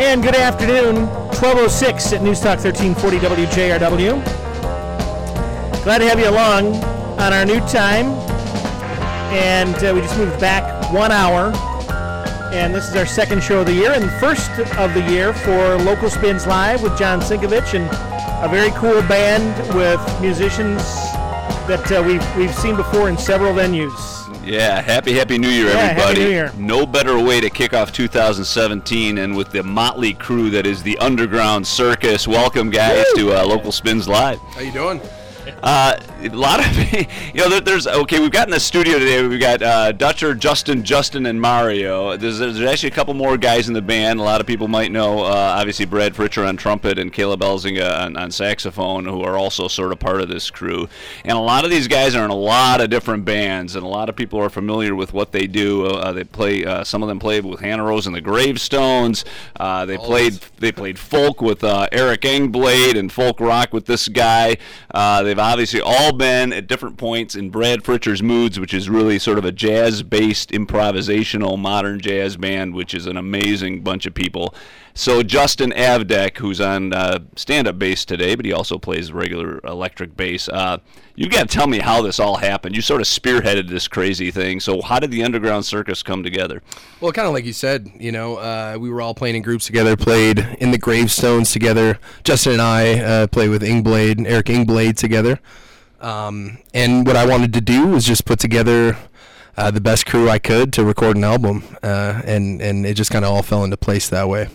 And good afternoon, 1206 at News Talk 1340 WJRW. Glad to have you along on our new time. And uh, we just moved back one hour. And this is our second show of the year and first of the year for Local Spins Live with John Sinkevics and a very cool band with musicians that uh, we've, we've seen before in several venues. Yeah, happy happy New Year, Yeah, Happy everybody! New Year. No better way to kick off 2017 and with the motley crew that is the Underground Circus. Welcome, guys, to uh, Local Spins Live. How you doing? Uh, a lot of you know, there, there's okay. We've got in the studio today. We've got uh, Dutcher, Justin, Justin, and Mario. There's, there's actually a couple more guys in the band. A lot of people might know. Uh, obviously, Brad Fritcher on trumpet and Caleb Elzinga on, on saxophone, who are also sort of part of this crew. And a lot of these guys are in a lot of different bands, and a lot of people are familiar with what they do. Uh, they play. Uh, some of them played with Hannah Rose and the Gravestones. Uh, they played. They played folk with uh, Eric Engblade and folk rock with this guy. Uh, they've obviously all been at different points in Brad Fritcher's Moods, which is really sort of a jazz-based improvisational modern jazz band, which is an amazing bunch of people. So Justin Avdek, who's on uh, stand-up bass today, but he also plays regular electric bass. Uh, you got to tell me how this all happened. You sort of spearheaded this crazy thing. So how did the Underground Circus come together? Well, kind of like you said, you know, uh, we were all playing in groups together, played in the Gravestones together. Justin and I uh, played with Engblade, and Eric Engblade together. Um, and what I wanted to do was just put together uh, the best crew I could to record an album, uh, and and it just kind of all fell into place that way.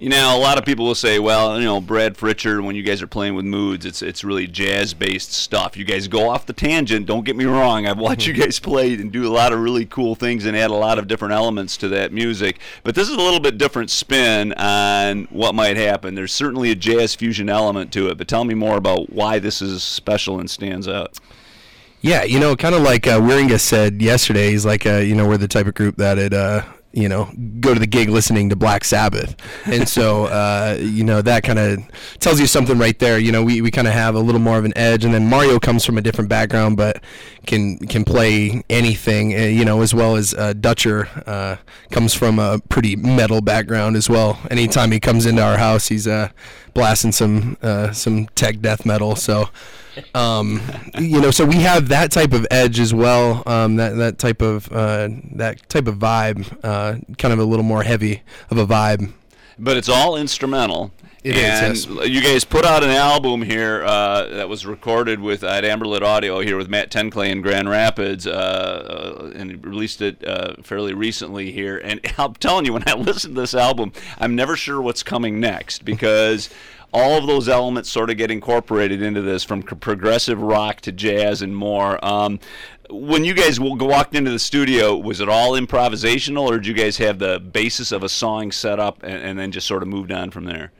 You know, a lot of people will say, well, you know, Brad Fritcher, when you guys are playing with moods, it's it's really jazz-based stuff. You guys go off the tangent. Don't get me wrong. I've watched you guys play and do a lot of really cool things and add a lot of different elements to that music. But this is a little bit different spin on what might happen. There's certainly a jazz fusion element to it. But tell me more about why this is special and stands out. Yeah, you know, kind of like uh, Wieringa said yesterday. He's like, uh, you know, we're the type of group that it, uh, you know, go to the gig listening to Black Sabbath, and so, uh, you know, that kind of tells you something right there. You know, we, we kind of have a little more of an edge, and then Mario comes from a different background, but can can play anything. Uh, you know, as well as uh, Dutcher uh, comes from a pretty metal background as well. Anytime he comes into our house, he's uh, blasting some uh, some tech death metal. So um, you know, so we have that type of edge as well. Um, that that type of uh, that type of vibe, uh, kind of a little more heavy of a vibe. But it's all instrumental. It is, and yes. you guys put out an album here uh, that was recorded with at Amberlit Audio here with Matt Tenclay in Grand Rapids, uh, uh, and released it uh, fairly recently here. And I'm telling you, when I listen to this album, I'm never sure what's coming next because all of those elements sort of get incorporated into this, from progressive rock to jazz and more. Um, when you guys walked into the studio, was it all improvisational, or did you guys have the basis of a song set up and, and then just sort of moved on from there?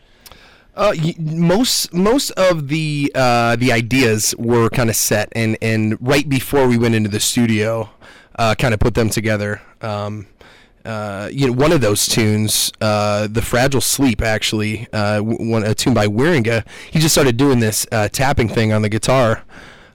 Uh, most most of the uh, the ideas were kind of set, and and right before we went into the studio, uh, kind of put them together. Um, uh, you know, one of those tunes, uh, "The Fragile Sleep," actually, uh, one a tune by Wieringa. He just started doing this uh, tapping thing on the guitar,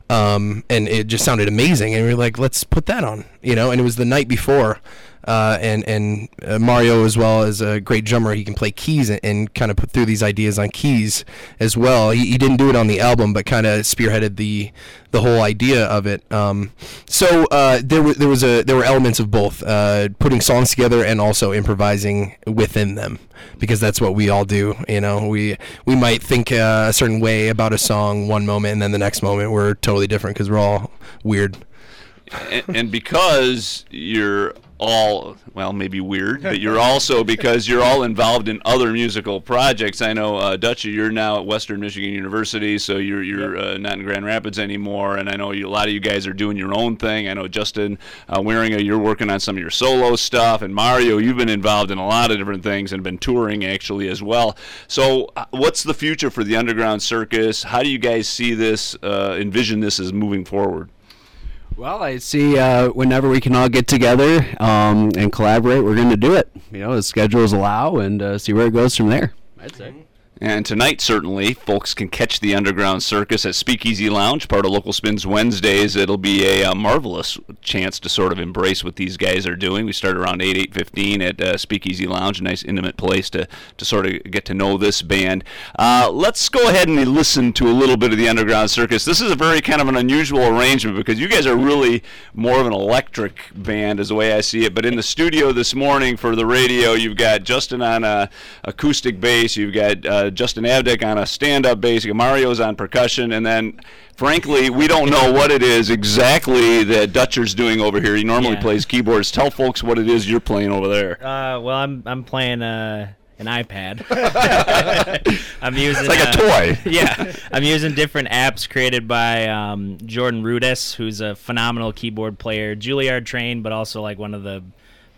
um, and it just sounded amazing. And we were like, "Let's put that on," you know. And it was the night before, uh, and and uh, Mario as well as a great drummer. He can play keys and, and kind of put through these ideas on keys as well. He, he didn't do it on the album, but kind of spearheaded the the whole idea of it. Um, so uh, there was there was a there were elements of both uh, putting songs together and also improvising within them because that's what we all do. You know, we we might think uh, a certain way about a song one moment and then the next moment we're totally different because we're all weird. and, and because you're all well maybe weird but you're also because you're all involved in other musical projects. I know uh, dutchy you're now at western michigan university so you're you're uh, not in grand rapids anymore and i know you, a lot of you guys are doing your own thing. I know justin uh, Wieringa, you're working on some of your solo stuff and mario you've been involved in a lot of different things and been touring actually as well. So uh, what's the future for the underground circus? How do you guys see this uh, envision this as moving forward Well, I see. Uh, whenever we can all get together um, and collaborate, we're going to do it. You know, as schedules allow, and uh, see where it goes from there. I'd say. And tonight, certainly, folks can catch the Underground Circus at Speakeasy Lounge, part of Local Spins Wednesdays. It'll be a, a marvelous chance to sort of embrace what these guys are doing. We start around 8, 8.15 at uh, Speakeasy Lounge, a nice intimate place to, to sort of get to know this band. Uh, let's go ahead and listen to a little bit of the Underground Circus. This is a very kind of an unusual arrangement because you guys are really more of an electric band, is the way I see it. But in the studio this morning for the radio, you've got Justin on a acoustic bass, you've got uh, Justin Abdick on a stand-up bass, Mario's on percussion, and then frankly, we don't know what it is exactly that Dutcher's doing over here. He normally Yeah. plays keyboards. Tell folks what it is you're playing over there. Uh, well, I'm I'm playing uh, an iPad. I'm using It's like a uh, toy. yeah, I'm using different apps created by um, Jordan Rudess, who's a phenomenal keyboard player, Juilliard trained, but also like one of the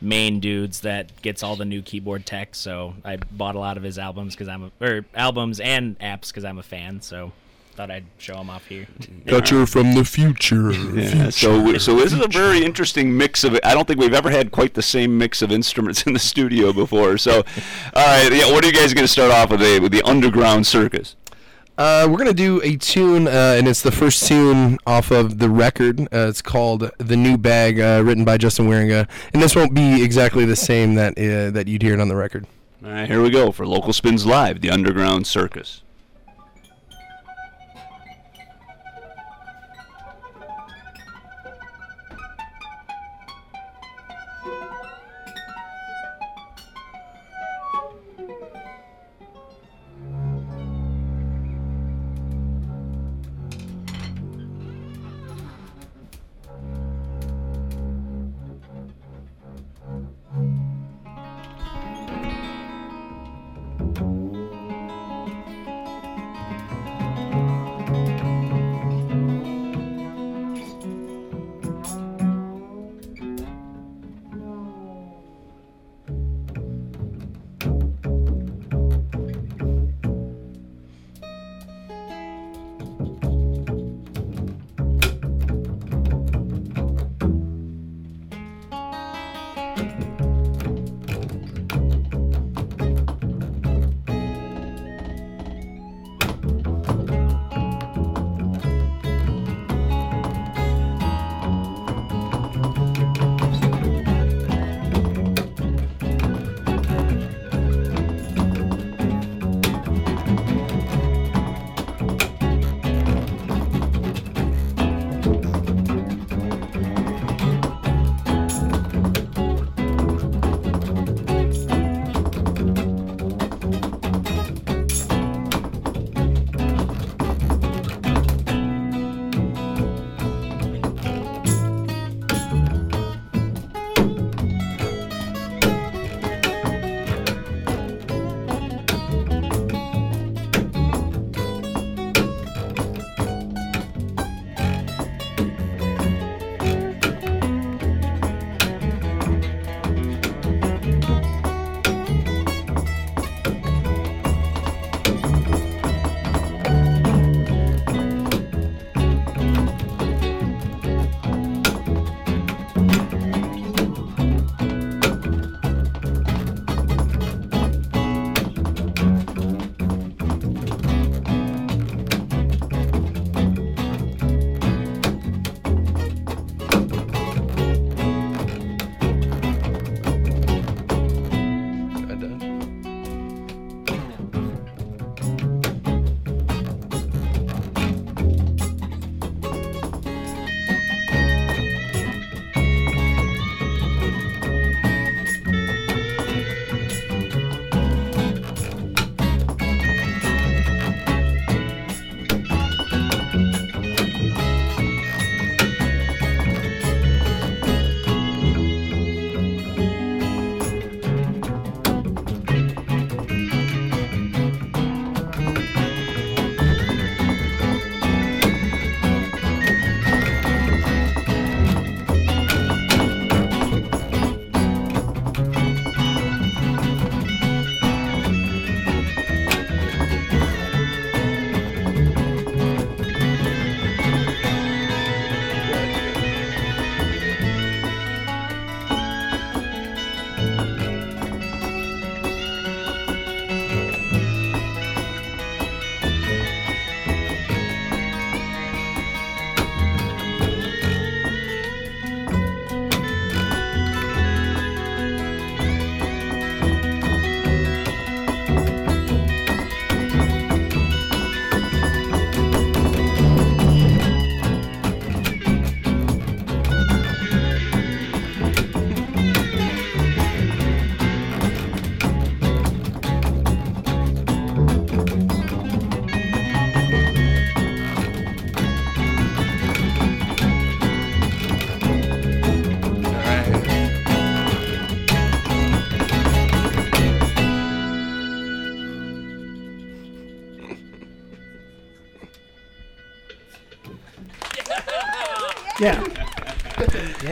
main dudes that gets all the new keyboard tech. So I bought a lot of his albums because I'm a, or albums and apps because I'm a fan. So thought I'd show them off here. Dutcher from the future. Yeah, so so this is a very interesting mix of. I don't think we've ever had quite the same mix of instruments in the studio before. So, all right, yeah, what are you guys going to start off with? A, with the Underground Circus. Uh, we're gonna do a tune, uh, and it's the first tune off of the record. Uh, it's called "The New Bag," uh, written by Justin Wieringa, and this won't be exactly the same that uh, that you'd hear it on the record. All right, here we go for Local Spins Live, the Underground Circus.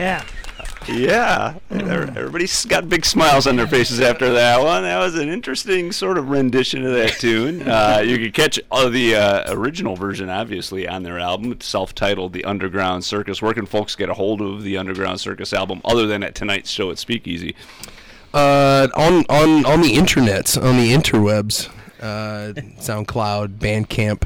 Yeah. Yeah, Every- everybody's got big smiles on their faces after that one. That was an interesting sort of rendition of that tune. Uh, you can catch the uh, original version, obviously, on their album. Self-titled "The Underground Circus." Where can folks get a hold of the Underground Circus album, other than at tonight's show at Speakeasy? Uh, on on on the internet, on the interwebs, uh, SoundCloud, Bandcamp.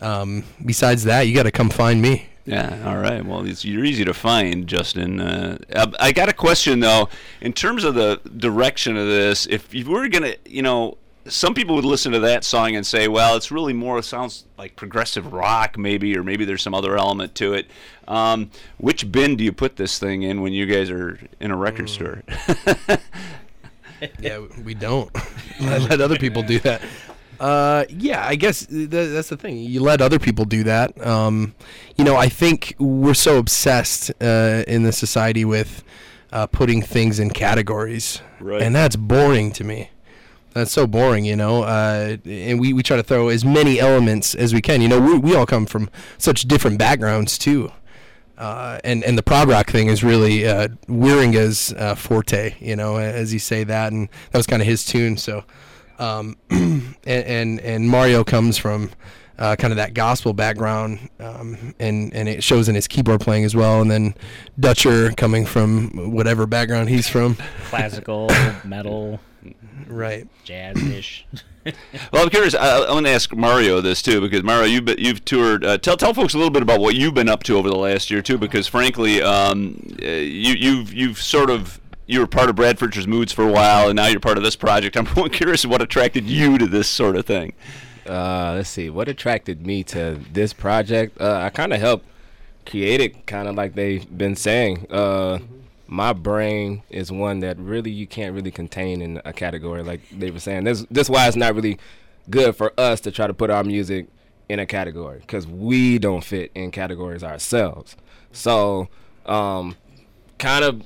Um, besides that, you got to come find me. Yeah. All right. Well, it's, you're easy to find, Justin. Uh, I I got a question though. In terms of the direction of this, if you were gonna, you know, some people would listen to that song and say, "Well, it's really more sounds like progressive rock, maybe, or maybe there's some other element to it." Um, which bin do you put this thing in when you guys are in a record store? Yeah, we don't let, let other people do that. Uh, yeah, I guess th- that's the thing. You let other people do that. Um, you know, I think we're so obsessed uh, in the society with uh, putting things in categories, Right. and that's boring to me. That's so boring, you know. Uh, and we, we try to throw as many elements as we can. You know, we, we all come from such different backgrounds too. Uh, and and the prog rock thing is really uh, Wieringa's uh, forte, you know, as you say that, and that was kind of his tune. So, um, and, and and Mario comes from uh, kind of that gospel background, um, and and it shows in his keyboard playing as well. And then Dutcher coming from whatever background he's from, Classical, metal, right? jazz-ish. well, I'm curious. I, I want to ask Mario this too, because Mario, you've been, you've toured. Uh, tell tell folks a little bit about what you've been up to over the last year too, because frankly, um, uh, you you've you've sort of you were part of Brad Fritcher's Moods for a while, and now you're part of this project. I'm curious what attracted you to this sort of thing. Uh, let's see. What attracted me to this project? Uh, I kind of helped create it, kind of like they've been saying. Uh, my brain is one that really you can't really contain in a category, like they were saying. This this why it's not really good for us to try to put our music in a category because we don't fit in categories ourselves. So, um, kind of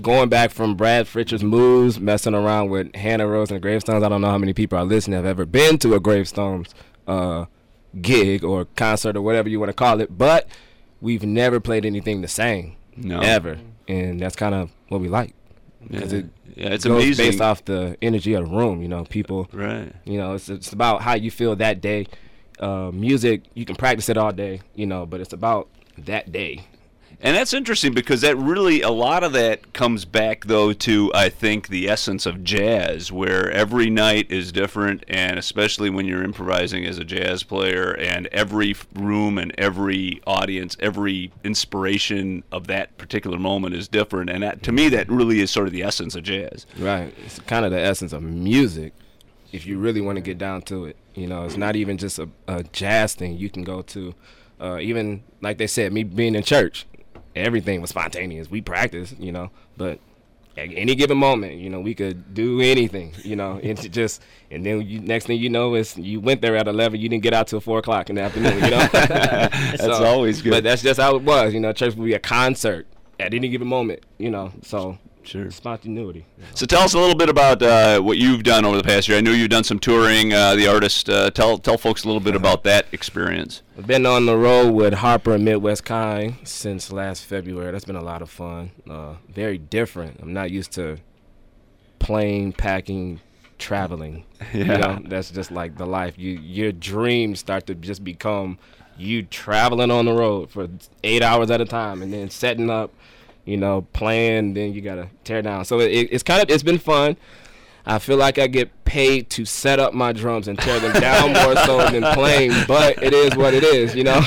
going back from Brad Fritcher's moves, messing around with Hannah Rose and the Gravestones. I don't know how many people are listening have ever been to a Gravestones uh, gig or concert or whatever you want to call it, but we've never played anything the same No. ever, and that's kind of what we like because Yeah. it Yeah, it's goes amazing. based off the energy of the room. You know, people. Right. You know, it's it's about how you feel that day. Uh, music, you can practice it all day, you know, but it's about that day. And that's interesting because that really, a lot of that comes back, though, to I think the essence of jazz, where every night is different, and especially when you're improvising as a jazz player, and every room and every audience, every inspiration of that particular moment is different. And that, to me, that really is sort of the essence of jazz. Right. It's kind of the essence of music if you really want to get down to it. You know, it's not even just a, a jazz thing. You can go to, uh, even like they said, me being in church, everything was spontaneous. We practiced, you know, but at any given moment, you know, we could do anything, you know, and just, and then you, next thing you know is you went there at 11, you didn't get out till 4 o'clock in the afternoon, you know. that's always good. But that's just how it was, you know, church would be a concert at any given moment, you know, so Sure. spontaneity. So tell us a little bit about uh, what you've done over the past year. I know you've done some touring. Uh, the artist. Uh, tell tell folks a little bit about that experience. I've been on the road with Harper and Midwest Kind since last February. That's been a lot of fun. Uh, very different. I'm not used to plane packing, traveling. You Yeah. know, that's just like the life. You your dreams start to just become you traveling on the road for eight hours at a time, and then setting up. You know, playing. Then you gotta tear down. So it, it's kind of it's been fun. I feel like I get paid to set up my drums and tear them down more so than playing, but it is what it is, you know.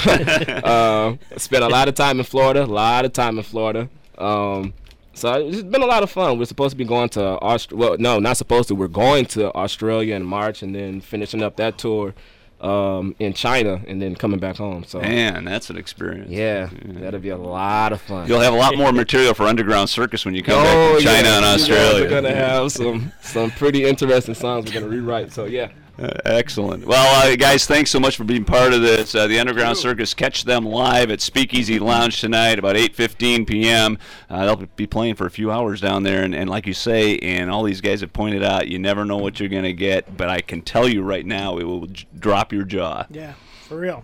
uh, spent a lot of time in Florida, a lot of time in Florida. Um, so it's been a lot of fun. We're supposed to be going to Australia. Well, no, not supposed to. We're going to Australia in March and then finishing up that tour um, in China and then coming back home. So Man, that's an experience. yeah, that'll be a lot of fun. You'll have a lot more material for Underground Circus when you come Oh, back from China yeah, and Australia. We're gonna have some some pretty interesting songs we're gonna rewrite. So yeah. Uh, excellent. Well, uh, guys, thanks so much for being part of this. Uh, the Underground Circus. Catch them live at Speakeasy Lounge tonight, about 8:15 p.m. Uh, they'll be playing for a few hours down there, and, and like you say, and all these guys have pointed out, you never know what you're going to get. But I can tell you right now, it will j- drop your jaw. Yeah, for real.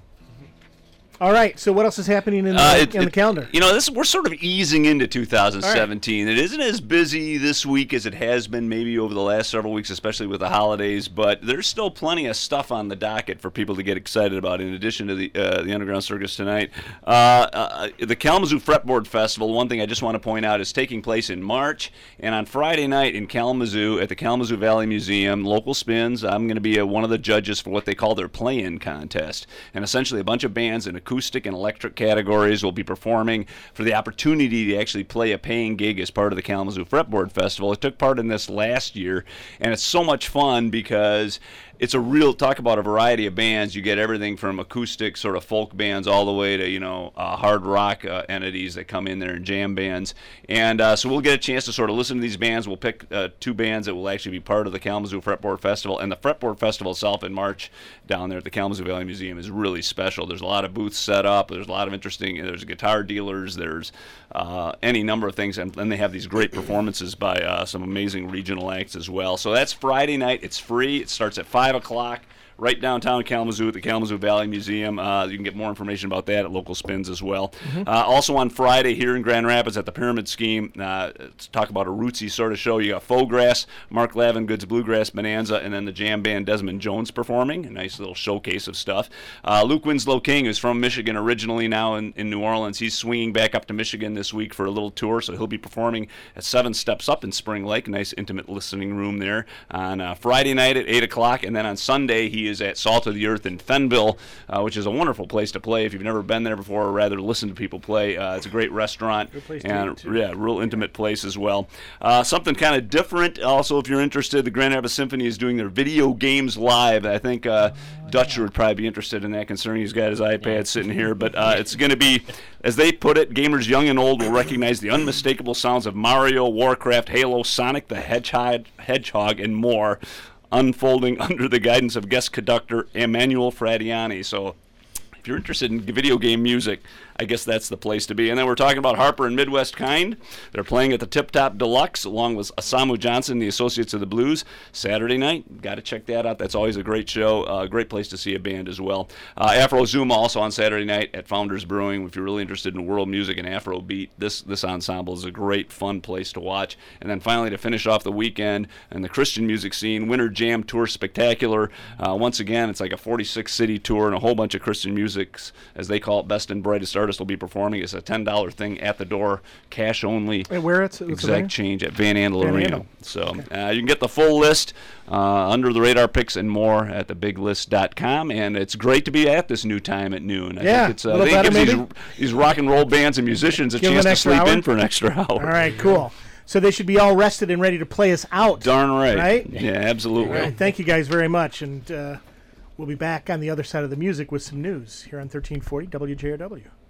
All right. So what else is happening in the, Uh, it- in the calendar? You know, this we're sort of easing into 2017. It isn't as busy this week as it has been maybe over the last several weeks, especially with the holidays. But there's still plenty of stuff on the docket for people to get excited about. In addition to the uh, the Underground Circus tonight, uh, uh, the Kalamazoo Fretboard Festival. One thing I just want to point out is taking place in March and on Friday night in Kalamazoo at the Kalamazoo Valley Museum. Local spins. I'm going to be uh one of the judges for what they call their play-in contest, and essentially a bunch of bands in acoustic and electric categories will be performing for the opportunity to actually play a paying gig as part of the Kalamazoo Fretboard Festival. I took part in this last year, and it's so much fun because it's a real talk about a variety of bands. You get everything from acoustic sort of folk bands all the way to you know uh, hard rock uh, entities that come in there and jam bands. And uh, so we'll get a chance to sort of listen to these bands. We'll pick uh, two bands that will actually be part of the Kalamazoo Fretboard Festival. And the Fretboard Festival itself in March down there at the Kalamazoo Valley Museum is really special. There's a lot of booths set up. There's a lot of interesting. There's guitar dealers. There's uh, any number of things, and then they have these great performances by uh, some amazing regional acts as well. So that's Friday night. It's free. It starts at five o'clock right downtown Kalamazoo at the Kalamazoo Valley Museum. Uh, you can get more information about that at local spins as well. Uh, also on Friday here in Grand Rapids at the Pyramid Scheme, uh, talk about a rootsy sort of show. You got Fograss, Mark Lavengood's Bluegrass Bonanza, and then the jam band Desmond Jones performing. A nice little showcase of stuff. Uh, Luke Winslow King, who's from Michigan originally, now in, in New Orleans, he's swinging back up to Michigan this week for a little tour, so he'll be performing at Seven Steps Up in Spring Lake. Nice intimate listening room there on uh, Friday night at 8 o'clock, and then on Sunday he is at Salt of the Earth in Fennville, uh, which is a wonderful place to play. If you've never been there before, or rather listen to people play, uh, it's a great restaurant place to and yeah, real intimate place as well. Uh, something kind of different. Also, if you're interested, the Grand Rapids Symphony is doing their video games live. I think uh, Dutcher would probably be interested in that, considering he's got his iPad sitting here. But uh, it's going to be, as they put it, gamers young and old will recognize the unmistakable sounds of Mario, Warcraft, Halo, Sonic the Hedgehog, Hedgehog, and more. Unfolding under the guidance of guest conductor Emmanuel Fratianni. So, if you're interested in video game music, I guess that's the place to be. And then we're talking about Harper and Midwest Kind. They're playing at the Tip Top Deluxe along with Asamu Johnson, the Associates of the Blues, Saturday night. Got to check that out. That's always a great show. Uh, great place to see a band as well. Uh, Afro Zuma also on Saturday night at Founders Brewing. If you're really interested in world music and Afro beat, this this ensemble is a great fun place to watch. And then finally to finish off the weekend and the Christian music scene, Winter Jam Tour Spectacular. Uh, once again, it's like a 46 city tour and a whole bunch of Christian musics, as they call it, best and brightest artist will be performing. It's a $10 thing at the door, cash only. Wait, where it's? Exact change at Van Andel Van Arena. Andel. So uh, you can get the full list uh, under the radar picks and more at thebiglist.com. And it's great to be at this new time at noon. I Yeah, think it's, a uh, I think it gives these, these rock and roll bands and musicians a Give chance to sleep hour? in for an extra hour. All right, cool. So they should be all rested and ready to play us out. Darn right. Right? Yeah, absolutely. Right, thank you guys very much, and uh, we'll be back on the other side of the music with some news here on 1340 WJRW.